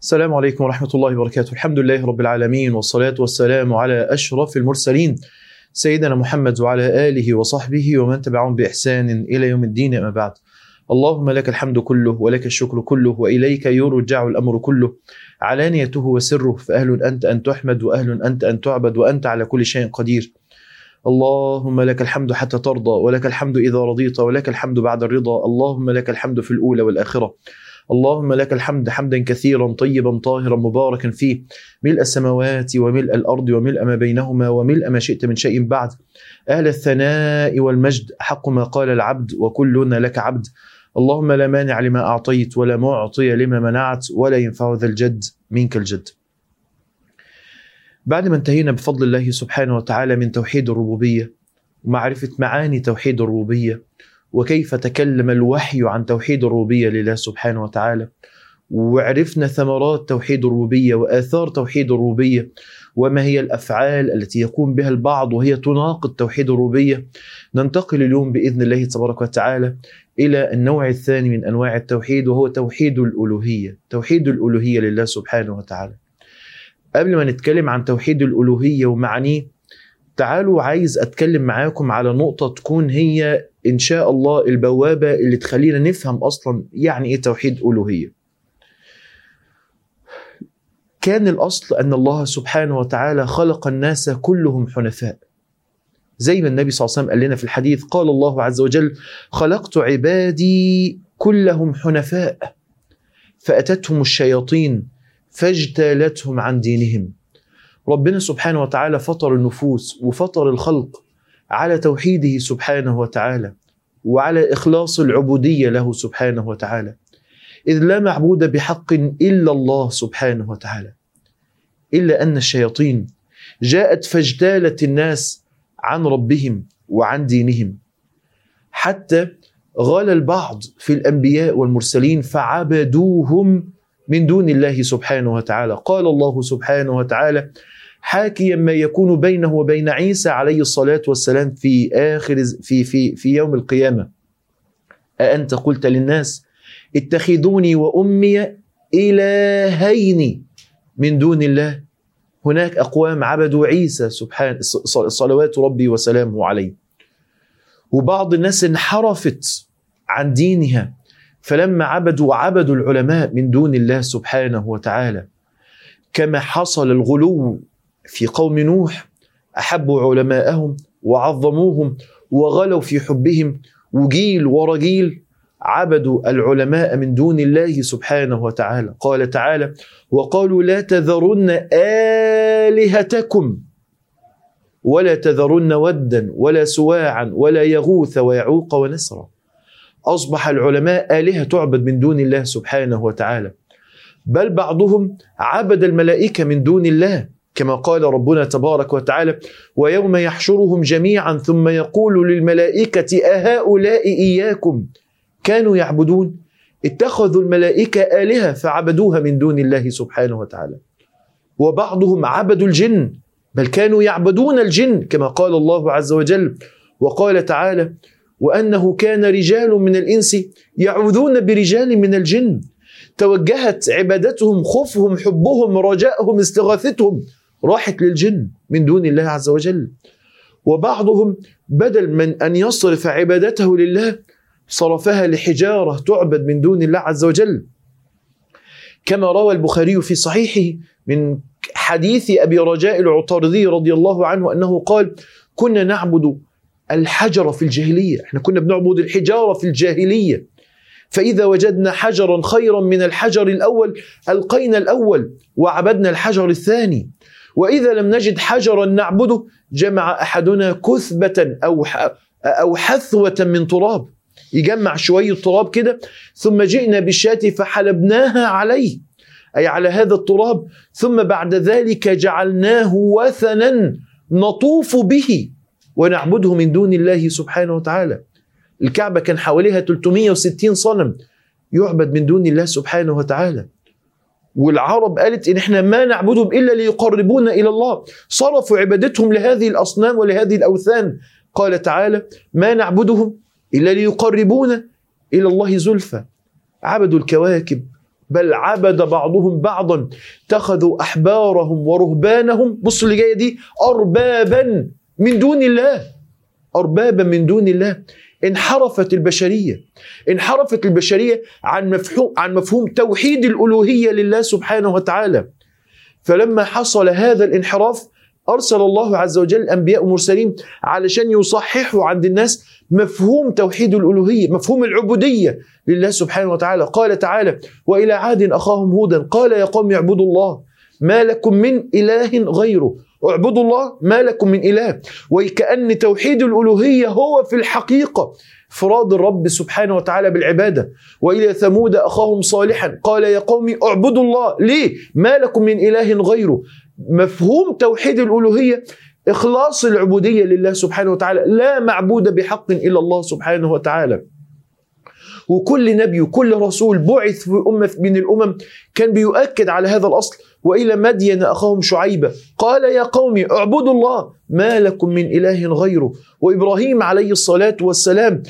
السلام عليكم ورحمة الله وبركاته. الحمد لله رب العالمين والصلاة والسلام على أشرف المرسلين. سيدنا محمد وعلى آله وصحبه ومن تبعهم بإحسان إلى يوم الدين أما بعد. اللهم لك الحمد كله ولك الشكر كله وإليك يرجع الأمر كله. علانيته وسره فأهل أنت أن تحمد وأهل أنت أن تعبد وأنت على كل شيء قدير. اللهم لك الحمد حتى ترضى ولك الحمد إذا رضيت ولك الحمد بعد الرضا. اللهم لك الحمد في الأولى والآخرة. اللهم لك الحمد حمدا كثيرا طيبا طاهرا مباركا فيه. ملء السماوات وملء الأرض وملء ما بينهما وملء ما شئت من شيء بعد. أهل الثناء والمجد حق ما قال العبد وكلنا لك عبد. اللهم لا مانع لما أعطيت ولا معطي لما منعت ولا ينفع ذا الجد منك الجد. بعد ما انتهينا بفضل الله سبحانه وتعالى من توحيد الربوبية ومعرفه معاني توحيد الربوبية وكيف تكلم الوحي عن توحيد الربوبية لله سبحانه وتعالى. وعرفنا ثمرات توحيد الربوبية وآثار توحيد الربوبية وما هي الأفعال التي يقوم بها البعض وهي تناقض توحيد الربوبية. ننتقل اليوم بإذن الله تبارك وتعالى إلى النوع الثاني من أنواع التوحيد وهو توحيد الألوهية توحيد الألوهية لله سبحانه وتعالى. قبل ما نتكلم عن توحيد الألوهية ومعانيه تعالوا عايز أتكلم معاكم على نقطة تكون هي إن شاء الله البوابة اللي تخلينا نفهم أصلا يعني إيه توحيد ألوهية. كان الأصل أن الله سبحانه وتعالى خلق الناس كلهم حنفاء. زي ما النبي صلى الله عليه وسلم قال لنا في الحديث قال الله عز وجل: خلقت عبادي كلهم حنفاء فأتتهم الشياطين فاجتالتهم عن دينهم. ربنا سبحانه وتعالى فطر النفوس وفطر الخلق على توحيده سبحانه وتعالى وعلى إخلاص العبودية له سبحانه وتعالى. إذ لا معبود بحق إلا الله سبحانه وتعالى. إلا أن الشياطين جاءت فاجتالت الناس عن ربهم وعن دينهم. حتى غال البعض في الأنبياء والمرسلين فعبدوهم من دون الله سبحانه وتعالى. قال الله سبحانه وتعالى حاكيا ما يكون بينه وبين عيسى عليه الصلاة والسلام في آخر في في في يوم القيامة. أأنت قلت للناس اتخذوني وأمي إلهين من دون الله. هناك أقوام عبدوا عيسى سبحان صلوات ربي وسلامه عليه. وبعض الناس انحرفت عن دينها. فلما عبدوا عبدوا العلماء من دون الله سبحانه وتعالى كما حصل الغلو في قوم نوح أحبوا علماءهم وعظموهم وغلوا في حبهم وجيل ورا جيل عبدوا العلماء من دون الله سبحانه وتعالى. قال تعالى وقالوا لا تذرن آلهتكم ولا تذرن ودا ولا سواعا ولا يغوث ويعوق ونسرا. أصبح العلماء آلهة تعبد من دون الله سبحانه وتعالى. بل بعضهم عبد الملائكة من دون الله كما قال ربنا تبارك وتعالى ويوم يحشرهم جميعا ثم يقول للملائكة أهؤلاء إياكم كانوا يعبدون؟ اتخذوا الملائكة آلهة فعبدوها من دون الله سبحانه وتعالى. وبعضهم عبدوا الجن بل كانوا يعبدون الجن كما قال الله عز وجل. وقال تعالى وأنه كان رجال من الإنس يعوذون برجال من الجن. توجهت عبادتهم خوفهم حبهم رجائهم استغاثتهم راحت للجن من دون الله عز وجل. وبعضهم بدل من أن يصرف عبادته لله صرفها لحجارة تعبد من دون الله عز وجل. كما روى البخاري في صحيحه من حديث أبي رجاء العطاردي رضي الله عنه أنه قال كنا نعبد الحجر في الجاهلية. إحنا كنا بنعبد الحجارة في الجاهلية. فإذا وجدنا حجرا خيرا من الحجر الأول ألقينا الأول وعبدنا الحجر الثاني. وإذا لم نجد حجرا نعبده جمع أحدنا كثبة أو أو حثوة من تراب. يجمع شوية تراب كده ثم جئنا بالشاة فحلبناها عليه أي على هذا التراب. ثم بعد ذلك جعلناه وثنا نطوف به. ونعبده من دون الله سبحانه وتعالى. الكعبة كان حواليها 360 صنم يعبد من دون الله سبحانه وتعالى. والعرب قالت إن إحنا ما نعبدهم إلا ليقربونا إلى الله. صرفوا عبادتهم لهذه الأصنام ولهذه الأوثان. قال تعالى ما نعبدهم إلا ليقربونا إلى الله زلفى. عبدوا الكواكب بل عبد بعضهم بعضا. اتخذوا أحبارهم ورهبانهم. بصوا اللي جاية دي اربابا. من دون الله. اربابا من دون الله. انحرفت البشرية. انحرفت البشرية عن مفهوم عن مفهوم توحيد الألوهية لله سبحانه وتعالى. فلما حصل هذا الانحراف أرسل الله عز وجل انبياء ومرسلين علشان يصححوا عند الناس مفهوم توحيد الألوهية مفهوم العبودية لله سبحانه وتعالى. قال تعالى وإلى عاد أخاهم هودا قال يا قوم اعبدوا الله ما لكم من إله غيره. اعبدوا الله ما لكم من إله. وكأن توحيد الألوهية هو في الحقيقة فراد الرب سبحانه وتعالى بالعبادة. وإلى ثمود أخاهم صالحا قال يا قوم اعبدوا الله. ليه؟ ما لكم من إله غيره. مفهوم توحيد الألوهية إخلاص العبودية لله سبحانه وتعالى. لا معبود بحق إلا الله سبحانه وتعالى. وكل نبي وكل رسول بعث في أمة من الأمم كان بيؤكد على هذا الأصل. وإلى مدين أخاهم شعيبة. قال يا قوم اعبدوا الله ما لكم من إله غيره. وإبراهيم عليه الصلاة والسلام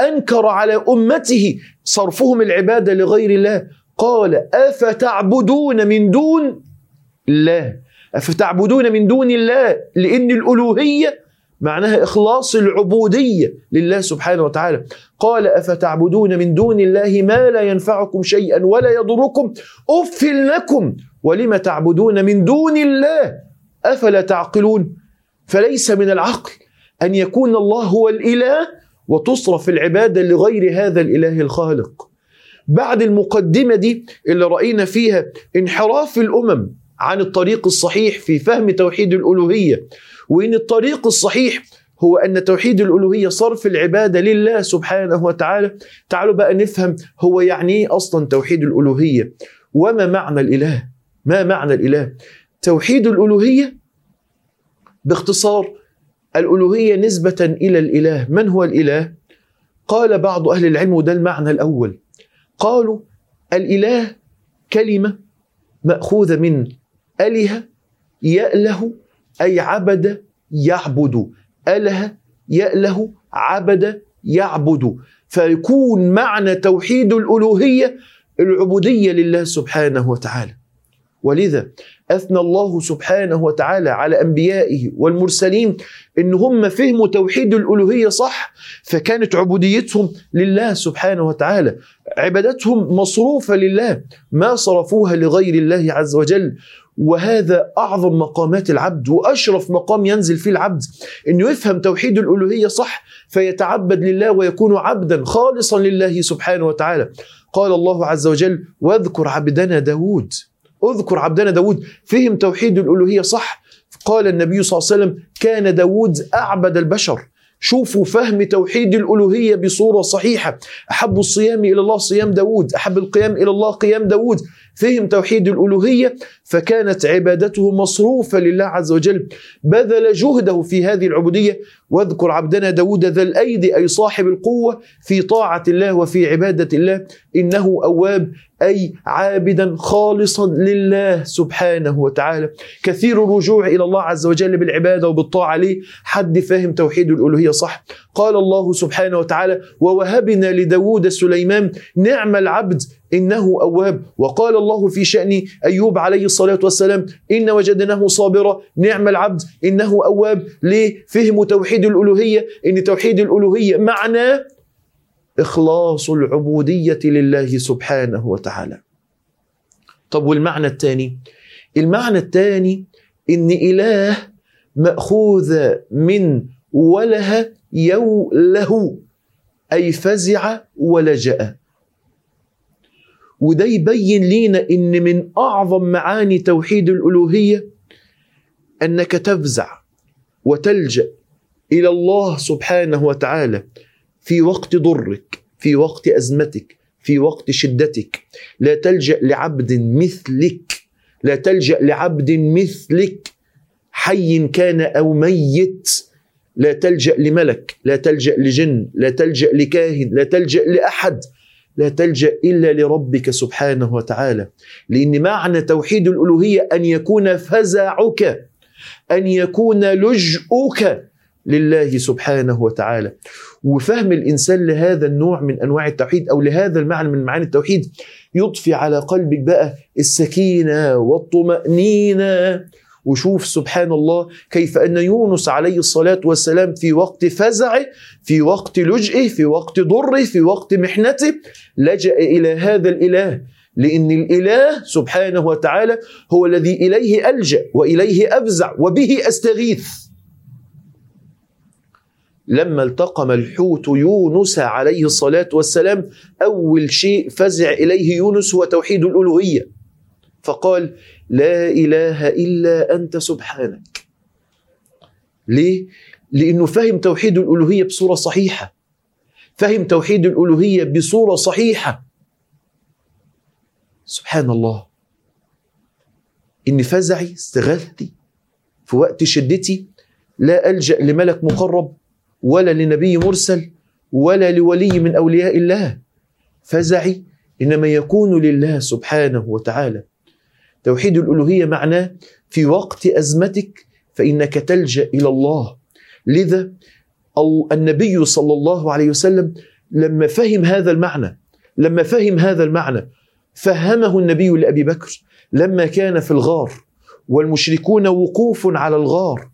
أنكر على أمته صرفهم العبادة لغير الله. قال أفتعبدون من دون الله. أفتعبدون من دون الله لأن الألوهية معناها إخلاص العبودية لله سبحانه وتعالى. قال أفتعبدون من دون الله ما لا ينفعكم شيئا ولا يضركم؟ أف لكم. ولم تعبدون من دون الله؟ أفلا تعقلون؟ فليس من العقل أن يكون الله هو الإله وتصرف العبادة لغير هذا الإله الخالق. بعد المقدمة دي اللي رأينا فيها انحراف الأمم عن الطريق الصحيح في فهم توحيد الألوهية وإن الطريق الصحيح هو أن توحيد الألوهية صرف العبادة لله سبحانه وتعالى. تعالوا بقى نفهم هو يعني إيه أصلا توحيد الألوهية. وما معنى الإله؟ ما معنى الإله؟ توحيد الألوهية باختصار الألوهية نسبة إلى الإله. من هو الإله؟ قال بعض أهل العلم وده المعنى الأول. قالوا الإله كلمة مأخوذة من أله يأله أي عبد يعبد. أله يأله عبد يعبد. فيكون معنى توحيد الألوهية العبودية لله سبحانه وتعالى. ولذا أثنى الله سبحانه وتعالى على أنبيائه والمرسلين إن هم فهموا توحيد الألوهية صح فكانت عبوديتهم لله سبحانه وتعالى. عبادتهم مصروفة لله ما صرفوها لغير الله عز وجل. وهذا أعظم مقامات العبد وأشرف مقام ينزل فيه العبد. إنه يفهم توحيد الألوهية صح فيتعبد لله ويكون عبدا خالصا لله سبحانه وتعالى. قال الله عز وجل واذكر عبدنا داود. اذكر عبدنا داود. فهم توحيد الألوهية صح؟ قال النبي صلى الله عليه وسلم كان داود أعبد البشر. شوفوا فهم توحيد الألوهية بصورة صحيحة. أحب الصيام إلى الله صيام داود. أحب القيام إلى الله قيام داود. فهم توحيد الألوهية فكانت عبادته مصروفة لله عز وجل. بذل جهده في هذه العبودية واذكر عبدنا داود ذا الأيدي أي صاحب القوة في طاعة الله وفي عبادة الله. إنه أواب أي عابدا خالصا لله سبحانه وتعالى. كثير الرجوع إلى الله عز وجل بالعبادة وبالطاعة ليه حد فاهم توحيد الألوهية صح؟ قال الله سبحانه وتعالى ووهبنا لداود سليمان نعم العبد إنه أواب. وقال الله في شأن أيوب عليه الصلاة والسلام إن وجدناه صابرا نعم العبد إنه أواب. ليه؟ فهم توحيد الألوهية إن توحيد الألوهية معناه إخلاص العبودية لله سبحانه وتعالى. طب والمعنى الثاني؟ المعنى الثاني إن إله مأخوذ من وله يوله أي فزع ولجأ. وده يبين لينا إن من أعظم معاني توحيد الألوهية أنك تفزع وتلجأ إلى الله سبحانه وتعالى في وقت ضرك في وقت أزمتك في وقت شدتك. لا تلجأ لعبد مثلك لا تلجأ لعبد مثلك حي كان أو ميت. لا تلجأ لملك لا تلجأ لجن لا تلجأ لكاهن لا تلجأ لأحد. لا تلجأ إلا لربك سبحانه وتعالى. لأن معنى توحيد الألوهية أن يكون فزعك أن يكون لجؤك لله سبحانه وتعالى. وفهم الإنسان لهذا النوع من أنواع التوحيد أو لهذا المعنى من معاني التوحيد يضفي على قلبك بقى السكينة والطمأنينة وشوف سبحان الله كيف أن يونس عليه الصلاة والسلام في وقت فزعه في وقت لجئه في وقت ضره في وقت محنته لجأ إلى هذا الإله لأن الإله سبحانه وتعالى هو الذي إليه ألجأ وإليه أفزع وبه أستغيث. لما التقم الحوت يونس عليه الصلاة والسلام أول شيء فزع إليه يونس هو توحيد الألوهية. فقال لا إله إلا أنت سبحانك. ليه؟ لأنه فهم توحيد الألوهية بصورة صحيحة. فهم توحيد الألوهية بصورة صحيحة. سبحان الله. ان فزعي استغاثتي في وقت شدتي. لا ألجأ لملك مقرب ولا لنبي مرسل ولا لولي من أولياء الله. فزعي إنما يكون لله سبحانه وتعالى. توحيد الألوهية معناه في وقت أزمتك فإنك تلجأ إلى الله. لذا النبي صلى الله عليه وسلم لما فهم هذا المعنى لما فهم هذا المعنى فهمه النبي لأبي بكر لما كان في الغار والمشركون وقوف على الغار.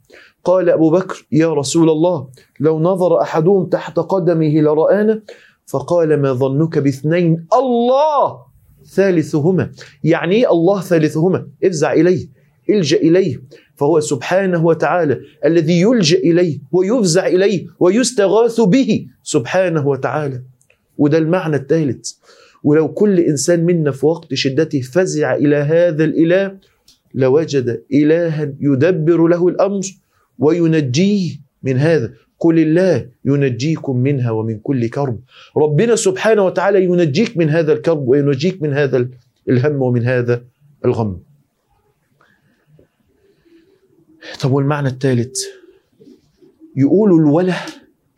قال أبو بكر يا رسول الله لو نظر أحدهم تحت قدمه لرآنا فقال ما ظنك باثنين الله ثالثهما. يعني إيه الله ثالثهما؟ افزع إليه إلجأ إليه. فهو سبحانه وتعالى الذي يلجأ إليه ويفزع إليه ويستغاث به سبحانه وتعالى. وده المعنى الثالث. ولو كل إنسان منا في وقت شدته فزع إلى هذا الإله لوجد إلها يدبر له الأمر وينجيه من هذا. قل الله ينجيكم منها ومن كل كرب. ربنا سبحانه وتعالى ينجيك من هذا الكرب وينجيك من هذا الهم ومن هذا الغم. طب والمعنى الثالث؟ يقولوا الوله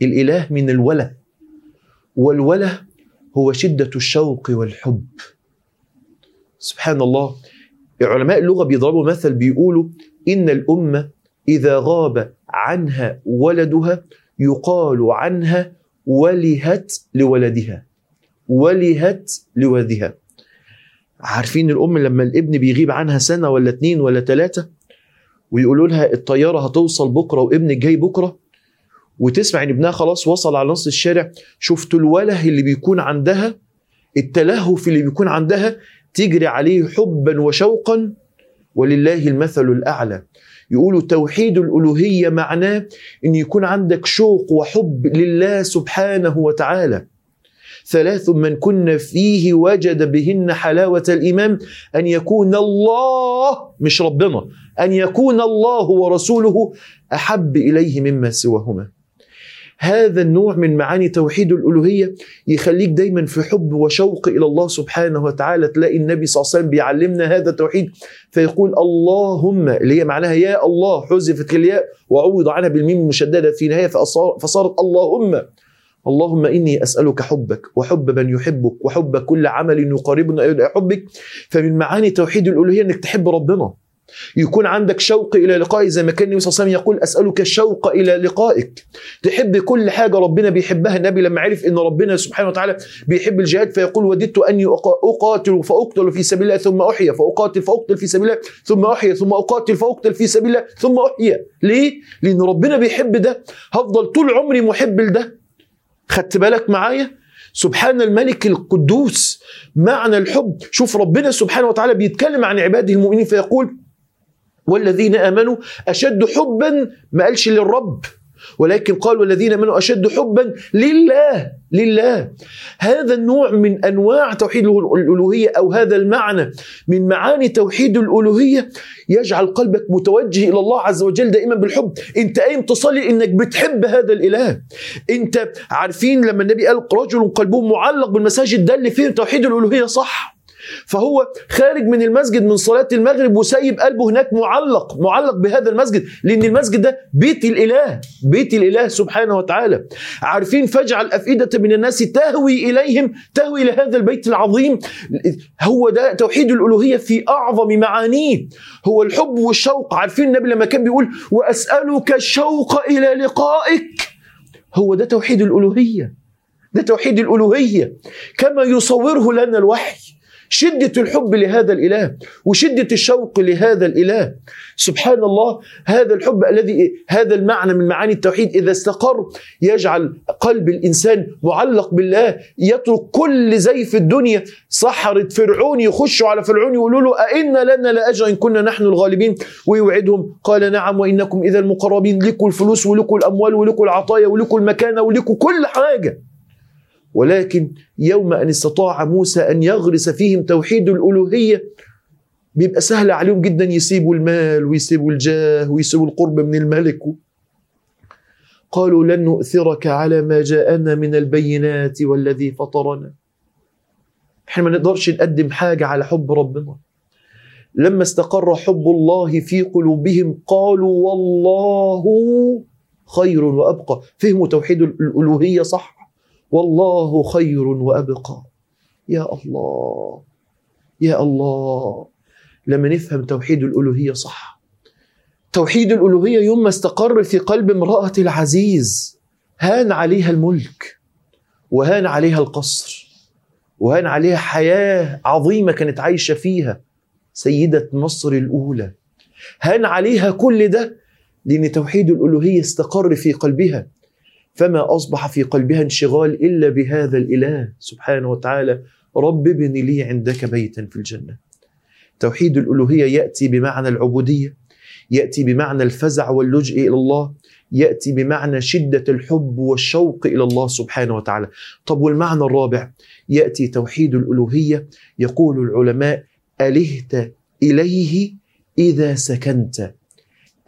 الاله من الوله. والوله هو شده الشوق والحب. سبحان الله. علماء اللغة بيضربوا مثل بيقولوا ان الامه اذا غاب عنها ولدها يقال عنها ولهت لولدها. ولهت لولدها. عارفين الأم لما الابن بيغيب عنها سنة ولا اتنين ولا تلاتة ويقولوا لها الطيارة هتوصل بكرة وابنك جاي بكرة؟ وتسمع إن ابنها خلاص وصل على نص الشارع شفتوا الوله اللي بيكون عندها؟ التلهف اللي بيكون عندها تجري عليه حبا وشوقا. ولله المثل الأعلى. يقولوا توحيد الألوهية معناه إن يكون عندك شوق وحب لله سبحانه وتعالى. ثلاث من كن فيه وجد بهن حلاوة الإيمان أن يكون الله مش ربنا أن يكون الله ورسوله أحب إليه مما سواهما. هذا النوع من معاني توحيد الألوهية يخليك دايما في حب وشوق إلى الله سبحانه وتعالى. تلاقي النبي صلى الله عليه وسلم بيعلمنا هذا التوحيد فيقول اللهم اللي هي معناها يا الله حذفت الياء وعوض عنها بالميم المشددة في نهاية فصارت اللهم. اللهم إني أسألك حبك وحب من يحبك وحب كل عمل يقربنا إلى حبك. فمن معاني توحيد الألوهية إنك تحب ربنا. يكون عندك شوق إلى لقائه زي ما كان النبي صلى الله عليه وسلم يقول أسألك الشوق إلى لقائك. تحب كل حاجة ربنا بيحبها. النبي لما عرف إن ربنا سبحانه وتعالى بيحب الجهاد فيقول وددت أني أقاتل فأقتل في سبيل الله ثم أحيا. فأقاتل فأقتل في سبيل الله ثم أحيا. ثم أقاتل فأقتل في سبيل الله ثم أحيا. ليه؟ لأن ربنا بيحب ده. هفضل طول عمري محب لده. خدت بالك معايا؟ سبحان الملك القدوس. معنى الحب. شوف ربنا سبحانه وتعالى بيتكلم عن عباده المؤمنين فيقول والذين آمنوا أشد حبا ما قالش للرب. ولكن قال والذين آمنوا أشد حبا لله لله. هذا النوع من أنواع توحيد الألوهية أو هذا المعنى من معاني توحيد الألوهية يجعل قلبك متوجه إلى الله عز وجل دائما بالحب. إنت قايم تصلي؟ إنك بتحب هذا الإله. إنت عارفين لما النبي قال رجل قلبه معلق بالمساجد ده اللي فيه توحيد الألوهية صح؟ فهو خارج من المسجد من صلاة المغرب وسايب قلبه هناك معلق معلق بهذا المسجد لأن المسجد ده بيت الإله بيت الإله سبحانه وتعالى. عارفين فاجعل أفئدة من الناس تهوي إليهم تهوي إلى هذا البيت العظيم. هو ده توحيد الألوهية في أعظم معانيه. هو الحب والشوق. عارفين النبي لما كان بيقول وأسألك الشوق إلى لقائك؟ هو ده توحيد الألوهية. ده توحيد الألوهية. كما يصوره لنا الوحي. شدة الحب لهذا الإله وشدة الشوق لهذا الإله. سبحان الله هذا الحب الذي هذا المعنى من معاني التوحيد إذا استقر يجعل قلب الإنسان معلق بالله يترك كل زيف الدنيا. سحرة فرعون يخشوا على فرعون يقولوا له أئن لنا لأجر إن كنا نحن الغالبين؟ ويوعدهم قال نعم وإنكم إذا المقربين لكم الفلوس ولكم الأموال ولكم العطايا ولكم المكانة ولكم كل حاجة. ولكن يوم أن استطاع موسى أن يغرس فيهم توحيد الألوهية بيبقى سهل عليهم جدا يسيبوا المال ويسيبوا الجاه ويسيبوا القرب من الملك. قالوا لن نؤثرك على ما جاءنا من البينات والذي فطرنا. إحنا ما نقدرش نقدم حاجة على حب ربنا. لما استقر حب الله في قلوبهم قالوا والله خير وأبقى. فهموا توحيد الألوهية صح؟ والله خير وأبقى. يا الله يا الله. لما نفهم توحيد الألوهية صح. توحيد الألوهية يوم ما استقر في قلب امرأة العزيز هان عليها الملك وهان عليها القصر وهان عليها حياة عظيمة كانت عايشة فيها سيدة مصر الأولى. هان عليها كل ده لأن توحيد الألوهية استقر في قلبها. فما أصبح في قلبها انشغال إلا بهذا الإله سبحانه وتعالى. رب ابن لي عندك بيتا في الجنة. توحيد الألوهية يأتي بمعنى العبودية يأتي بمعنى الفزع واللجئ إلى الله يأتي بمعنى شدة الحب والشوق إلى الله سبحانه وتعالى. طب والمعنى الرابع؟ يأتي توحيد الألوهية. يقول العلماء ألهت إليه إذا سكنت.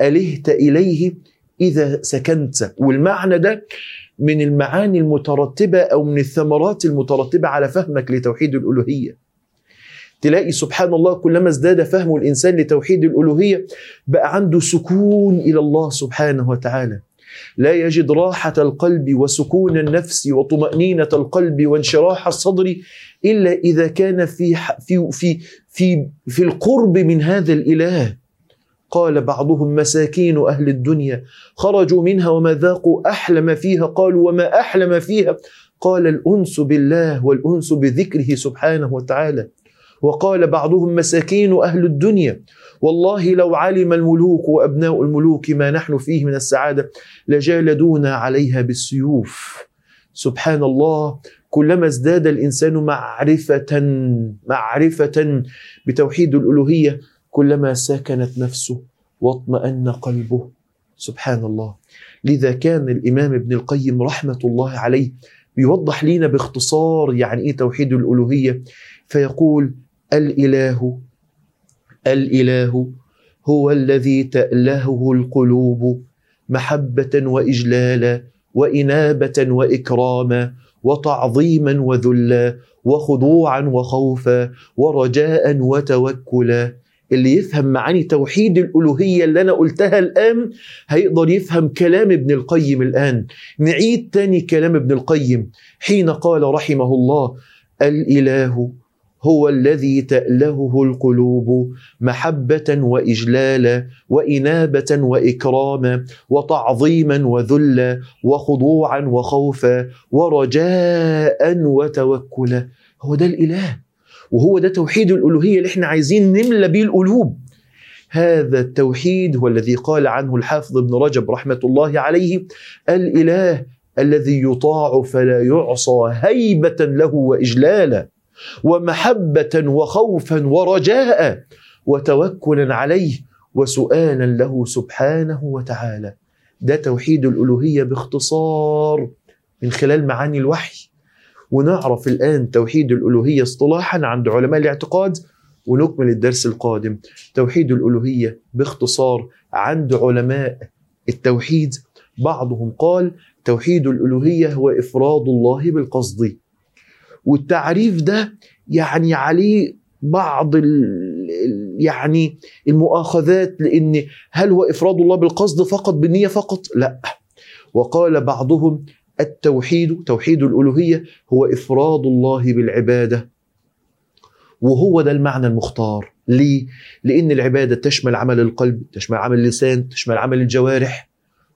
ألهت إليه إذا سكنت. والمعنى ده من المعاني المترتبة أو من الثمرات المترتبة على فهمك لتوحيد الألوهية. تلاقي سبحان الله كلما ازداد فهم الإنسان لتوحيد الألوهية بقى عنده سكون إلى الله سبحانه وتعالى. لا يجد راحة القلب وسكون النفس وطمأنينة القلب وانشراح الصدر إلا إذا كان في في في في, في القرب من هذا الإله. قال بعضهم مساكين أهل الدنيا خرجوا منها وما ذاقوا أحلى ما فيها قالوا وما أحلى ما فيها؟ قال الأنس بالله والأنس بذكره سبحانه وتعالى. وقال بعضهم مساكين أهل الدنيا والله لو علم الملوك وأبناء الملوك ما نحن فيه من السعادة لجالدونا عليها بالسيوف. سبحان الله كلما ازداد الإنسان معرفة معرفة بتوحيد الألوهية كلما سكنت نفسه واطمأن قلبه. سبحان الله لذا كان الإمام ابن القيم رحمة الله عليه بيوضح لنا باختصار يعني إيه توحيد الألوهية. فيقول الإله الإله هو الذي تألهه القلوب محبة وإجلالا وإنابة وإكراما وتعظيما وذلا وخضوعا وخوفا ورجاء وتوكلا. اللي يفهم معاني توحيد الألوهية اللي أنا قلتها الآن هيقدر يفهم كلام ابن القيم الآن. نعيد تاني كلام ابن القيم حين قال رحمه الله الإله هو الذي تألهه القلوب محبة وإجلالا وإنابة وإكراما وتعظيما وذلا وخضوعا وخوفا ورجاء وتوكلا. هو ده الإله. وهو ده توحيد الألوهية اللي إحنا عايزين نملى بيه القلوب. هذا التوحيد هو الذي قال عنه الحافظ ابن رجب رحمة الله عليه الإله الذي يطاع فلا يعصى هيبة له وإجلالا ومحبة وخوفا ورجاء وتوكلا عليه وسؤالا له سبحانه وتعالى. ده توحيد الألوهية باختصار من خلال معاني الوحي. ونعرف الآن توحيد الألوهية اصطلاحا عند علماء الاعتقاد ونكمل الدرس القادم توحيد الألوهية باختصار عند علماء التوحيد بعضهم قال توحيد الألوهية هو إفراد الله بالقصد والتعريف ده يعني عليه بعض يعني المؤاخذات لأن هل هو إفراد الله بالقصد فقط بالنية فقط؟ لا. وقال بعضهم التوحيد توحيد الألوهية هو إفراد الله بالعبادة. وهو ده المعنى المختار، ليه؟ لأن العبادة تشمل عمل القلب، تشمل عمل اللسان، تشمل عمل الجوارح.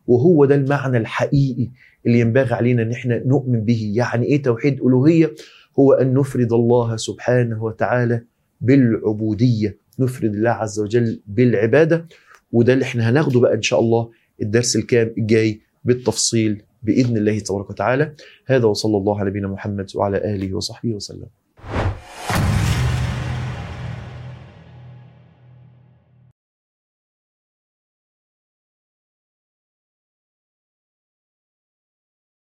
وهو ده المعنى الحقيقي اللي ينبغي علينا إن إحنا نؤمن به، يعني إيه توحيد ألوهية؟ هو أن نفرد الله سبحانه وتعالى بالعبودية نفرد الله عز وجل بالعبادة وده اللي إحنا هناخده بقى إن شاء الله الدرس الكام الجاي بالتفصيل بإذن الله تبارك وتعالى. هذا وصلى الله على نبينا محمد وعلى آله وصحبه وسلم.